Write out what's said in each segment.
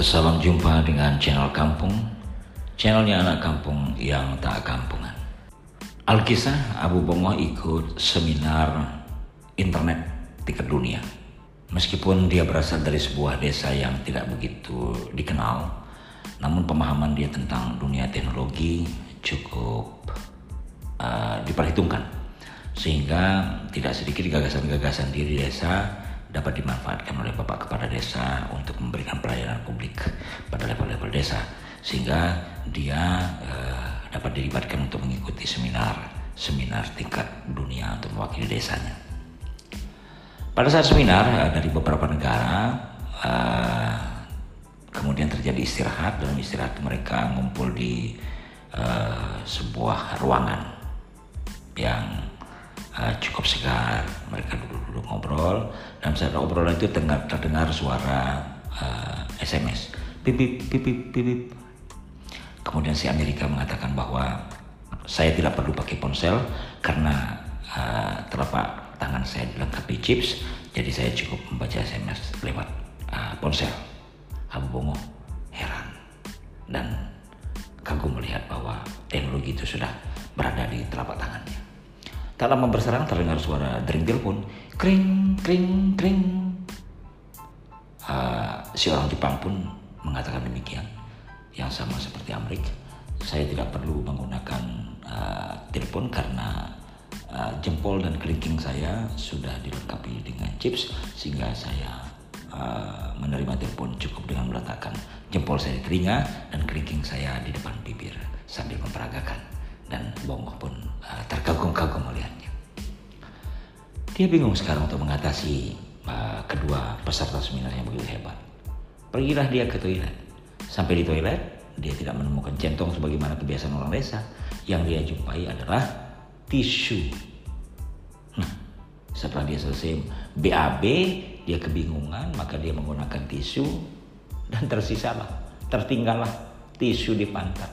Salam jumpa dengan channel Kampung, channelnya anak kampung yang tak kampungan. Alkisah Abu Bongo ikut seminar internet tingkat dunia. Meskipun dia berasal dari sebuah desa yang tidak begitu dikenal, namun pemahaman dia tentang dunia teknologi cukup uh, diperhitungkan. Sehingga tidak sedikit gagasan-gagasan diri desa dapat dimanfaatkan oleh Bapak Kepala Desa untuk memberikan pelayanan publik pada level-level desa sehingga dia uh, dapat dilibatkan untuk mengikuti seminar seminar tingkat dunia untuk mewakili desanya. Pada saat seminar uh, dari beberapa negara uh, kemudian terjadi istirahat dalam istirahat mereka ngumpul di uh, sebuah ruangan yang uh, cukup segar. Mereka duduk-duduk ngobrol dan saat obrolan itu terdengar, terdengar suara uh, eh, SMS. Pipip, pipip, pipip. Kemudian si Amerika mengatakan bahwa saya tidak perlu pakai ponsel karena uh, telapak tangan saya dilengkapi chips, jadi saya cukup membaca SMS lewat uh, ponsel. Abu Bongo heran dan kagum melihat bahwa teknologi itu sudah berada di telapak tangannya. Tak lama berserang terdengar suara dering telepon. Kring, kring, kring. Uh, si orang Jepang pun mengatakan demikian. Yang sama seperti Amrik. Saya tidak perlu menggunakan uh, telepon karena uh, jempol dan kelingking saya sudah dilengkapi dengan chips sehingga saya uh, menerima telepon cukup dengan meletakkan jempol saya di telinga dan kelingking saya di depan bibir sambil memperagakan dan Bongo pun uh, melihatnya. Dia bingung sekarang untuk mengatasi uh, kedua peserta seminar yang begitu hebat. Pergilah dia ke toilet. Sampai di toilet, dia tidak menemukan centong sebagaimana kebiasaan orang desa. Yang dia jumpai adalah tisu. Nah, setelah dia selesai BAB, dia kebingungan, maka dia menggunakan tisu dan tersisalah, tertinggallah tisu di pantat.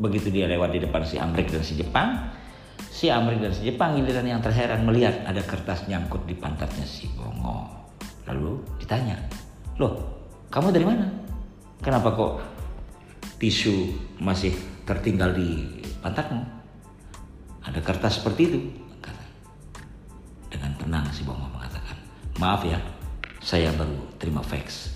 Begitu dia lewat di depan si Amrik dan si Jepang, si Amrik dan si Jepang giliran yang terheran melihat ada kertas nyangkut di pantatnya si Bongo. Lalu ditanya, loh kamu dari mana? Kenapa kok tisu masih tertinggal di pantatmu? Ada kertas seperti itu. Dengan tenang si Bongo mengatakan, maaf ya, saya baru terima fax